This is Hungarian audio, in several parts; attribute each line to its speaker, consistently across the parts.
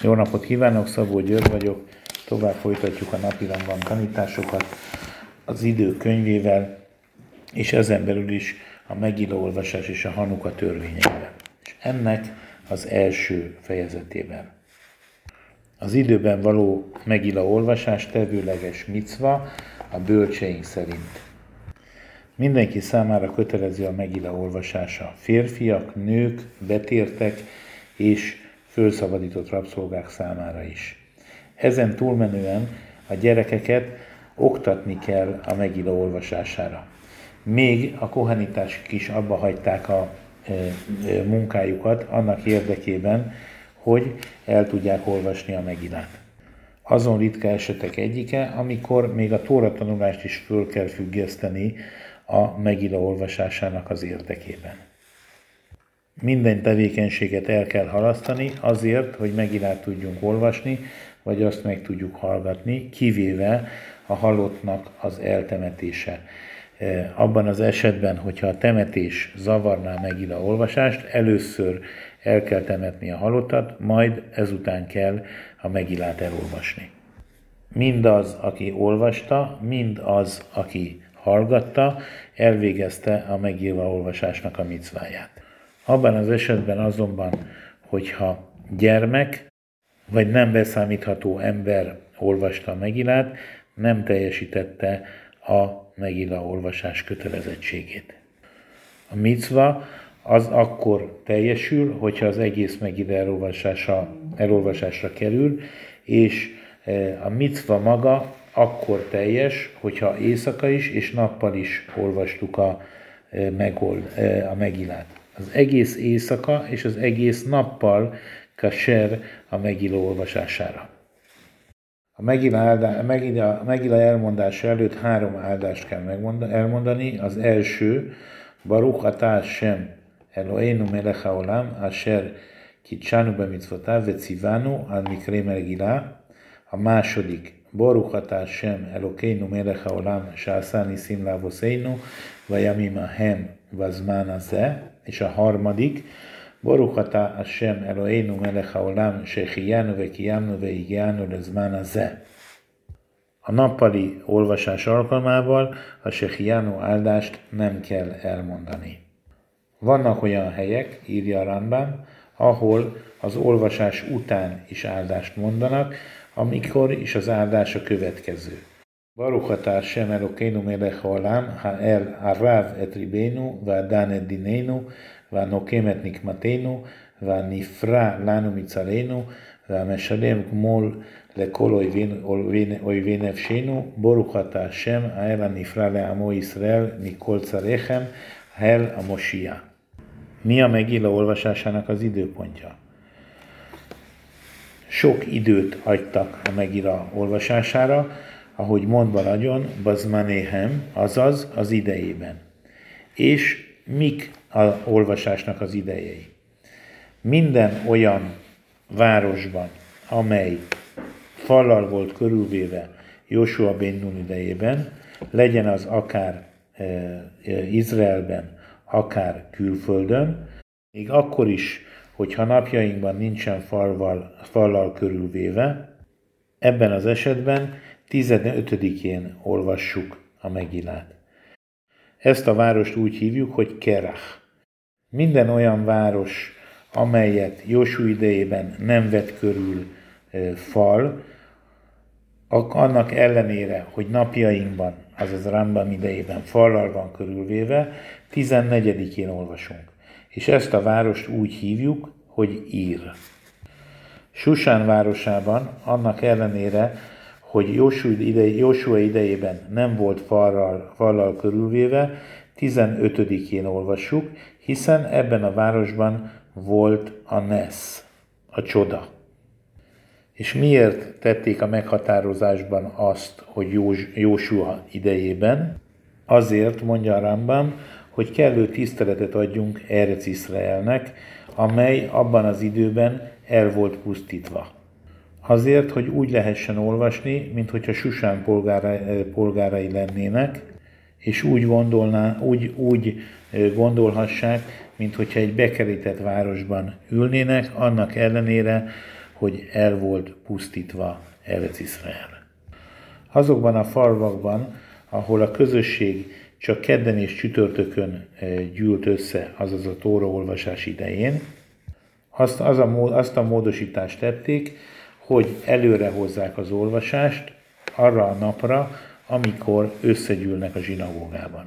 Speaker 1: Jó napot kívánok, Szabó György vagyok. Tovább folytatjuk a napirendban tanításokat az idő könyvével, és ezen belül is a megilló olvasás és a Hanuka törvényeivel. És ennek az első fejezetében. Az időben való megilla olvasás tevőleges micva a bölcseink szerint. Mindenki számára kötelező a megilla olvasása. Férfiak, nők, betértek és fölszabadított rabszolgák számára is. Ezen túlmenően a gyerekeket oktatni kell a megilla olvasására. Még a kohanitások is abba hagyták a munkájukat annak érdekében, hogy el tudják olvasni a megilát. Azon ritka esetek egyike, amikor még a Tóra tanulást is föl kell függeszteni a megila olvasásának az érdekében. Minden tevékenységet el kell halasztani azért, hogy megilát tudjunk olvasni, vagy azt meg tudjuk hallgatni, kivéve a halottnak az eltemetése. E, abban az esetben, hogyha a temetés zavarná megila olvasást, először el kell temetni a halottat, majd ezután kell a megilát elolvasni. Mindaz, aki olvasta, mind az, aki hallgatta, elvégezte a megírva olvasásnak a micváját. Abban az esetben azonban, hogyha gyermek, vagy nem beszámítható ember olvasta a megilát, nem teljesítette a megila olvasás kötelezettségét. A micva az akkor teljesül, hogyha az egész megila elolvasása, elolvasásra kerül, és e, a micva maga akkor teljes, hogyha éjszaka is és nappal is olvastuk a, e, megold, e, a megilát az egész éjszaka és az egész nappal kaser a megilló olvasására. A megilla, áldá, a megilla, a megilla elmondása előtt három áldást kell elmondani. Az első, Baruch atah Hashem Eloheinu melech haolam, asher kicsánu bemitzvotav, vecivanu al mikre megilla. A második, Baruch atá Shem Elokeinu melech haolam sászáni színlávoszéinu vajamima hem vazmána ze, és a harmadik, Baruch atá Hashem Elokeinu melech haolam sehijánu vekijánu veigijánu lezmána ze. A nappali olvasás alkalmával a Sehijánu áldást nem kell elmondani. Vannak olyan helyek, írja a Rambán, ahol az olvasás után is áldást mondanak, amikor is az áldás a következő. Baruch atah Hashem Elokeinu melech haolam, ha'el arav et ribenu, va'adan et dinenu, והנוקם את נקמתנו, והנפרע לנו מצרינו, והמשלם גמול לכל אויבי נפשנו, ברוך אתה השם, האל הנפרע לעמו ישראל מכל צריכם, האל המושיע. Mi a Megilla olvasásának az időpontja? Sok időt adtak a Megilla olvasására, ahogy mondva nagyon, bazmanéhem, azaz az idejében. És mik a olvasásnak az idejei. Minden olyan városban, amely fallal volt körülvéve Joshua ben Nun idejében, legyen az akár e, e, Izraelben, akár külföldön, még akkor is, hogyha napjainkban nincsen falval, fallal körülvéve, ebben az esetben 15-én olvassuk a megilát. Ezt a várost úgy hívjuk, hogy Kerach. Minden olyan város, amelyet Jósú idejében nem vett körül fal, annak ellenére, hogy napjainkban, azaz Rambam idejében fallal van körülvéve, 14-én olvasunk. És ezt a várost úgy hívjuk, hogy Ír. Susán városában annak ellenére, hogy Jósua idejében nem volt fallal, fallal körülvéve, 15-én olvassuk, hiszen ebben a városban volt a Nesz, a csoda. És miért tették a meghatározásban azt, hogy Jósua idejében? Azért, mondja a Rambam, hogy kellő tiszteletet adjunk Erec Iszraelnek, amely abban az időben el volt pusztítva. Azért, hogy úgy lehessen olvasni, mint hogyha Susán polgára, polgárai lennének, és úgy, gondolná, úgy, úgy gondolhassák, mint hogyha egy bekerített városban ülnének, annak ellenére, hogy el volt pusztítva Erec Izrael. Azokban a falvakban, ahol a közösség csak kedden és csütörtökön gyűlt össze, azaz a Tóra olvasás idején, azt, az a, azt a módosítást tették, hogy előre hozzák az olvasást arra a napra, amikor összegyűlnek a zsinagógában.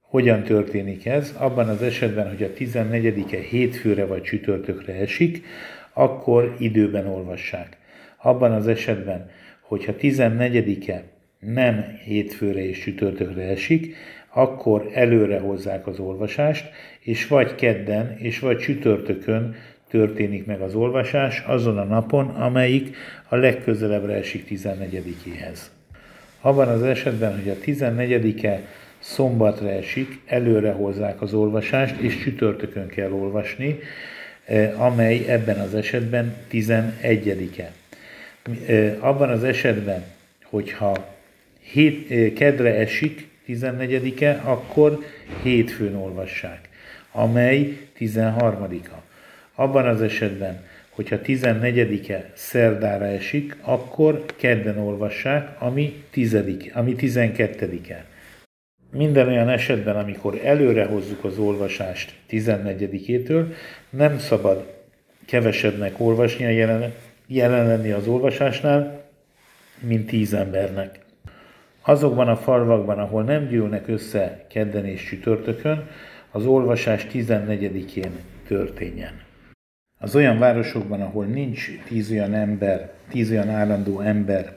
Speaker 1: Hogyan történik ez? Abban az esetben, hogy a 14-e hétfőre vagy csütörtökre esik, akkor időben olvassák. Abban az esetben, hogyha 14-e nem hétfőre és csütörtökre esik, akkor előre hozzák az olvasást, és vagy kedden, és vagy csütörtökön történik meg az olvasás azon a napon, amelyik a legközelebbre esik 14-éhez. Abban az esetben, hogy a 14-e szombatra esik, előre hozzák az olvasást, és csütörtökön kell olvasni, eh, amely ebben az esetben 11-e. Eh, abban az esetben, hogyha hét, eh, kedre esik, 14-e, akkor hétfőn olvassák, amely 13-a. Abban az esetben, hogyha 14-e szerdára esik, akkor kedden olvassák, ami, tizedik, ami 12-e. Minden olyan esetben, amikor előre hozzuk az olvasást 14-től, nem szabad kevesebbnek olvasnia, jelen, jelen lenni az olvasásnál, mint 10 embernek. Azokban a falvakban, ahol nem gyűlnek össze kedden és csütörtökön, az olvasás 14-én történjen. Az olyan városokban, ahol nincs tíz olyan ember, tíz olyan állandó ember,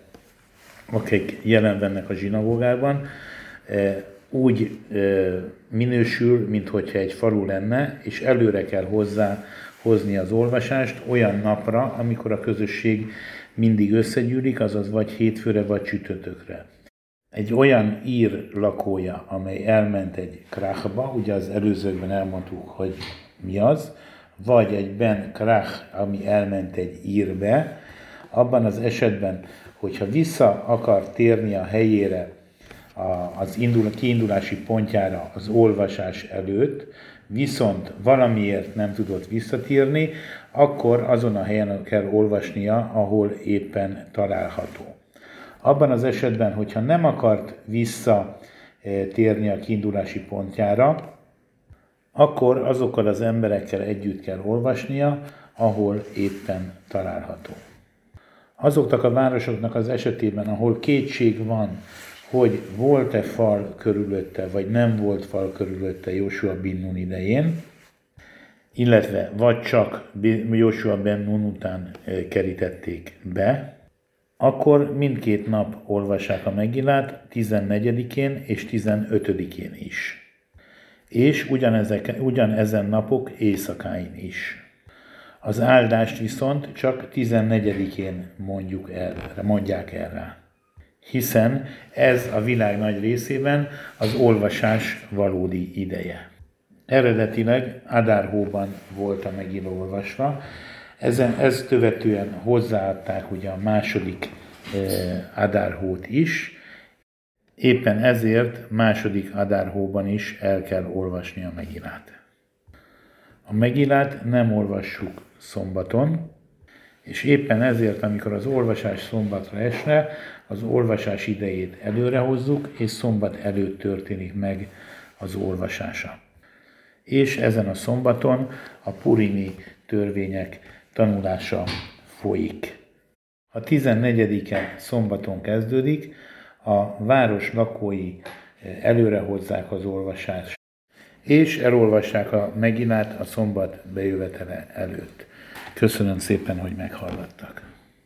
Speaker 1: akik jelen vennek a zsinagógában, eh, úgy eh, minősül, mintha egy falu lenne, és előre kell hozzá hozni az olvasást olyan napra, amikor a közösség mindig összegyűlik, azaz vagy hétfőre, vagy csütörtökre. Egy olyan ír lakója, amely elment egy kráhba, ugye az előzőkben elmondtuk, hogy mi az, vagy egy Ben Krach, ami elment egy írbe, abban az esetben, hogyha vissza akar térni a helyére, az indul, kiindulási pontjára az olvasás előtt, viszont valamiért nem tudott visszatérni, akkor azon a helyen kell olvasnia, ahol éppen található. Abban az esetben, hogyha nem akart visszatérni a kiindulási pontjára, akkor azokkal az emberekkel együtt kell olvasnia, ahol éppen található. Azoknak a városoknak az esetében, ahol kétség van, hogy volt-e fal körülötte, vagy nem volt fal körülötte Jósua bin Nun idején, illetve vagy csak Jósua Nun után eh, kerítették be, akkor mindkét nap olvassák a megillát 14-én és 15-én is és ugyanezek, ugyanezen napok éjszakáin is. Az áldást viszont csak 14-én mondjuk el, mondják el rá. Hiszen ez a világ nagy részében az olvasás valódi ideje. Eredetileg Adárhóban volt a megíró olvasva, ezen, ezt követően hozzáadták ugye a második eh, Adárhót is, Éppen ezért második Adárhóban is el kell olvasni a megilát. A megilát nem olvassuk szombaton, és éppen ezért, amikor az olvasás szombatra esne, az olvasás idejét előre hozzuk, és szombat előtt történik meg az olvasása. És ezen a szombaton a purimi törvények tanulása folyik. A 14-e szombaton kezdődik, a város lakói eh, előre hozzák az olvasást, és elolvassák a meginát a szombat bejövetele előtt. Köszönöm szépen, hogy meghallgattak.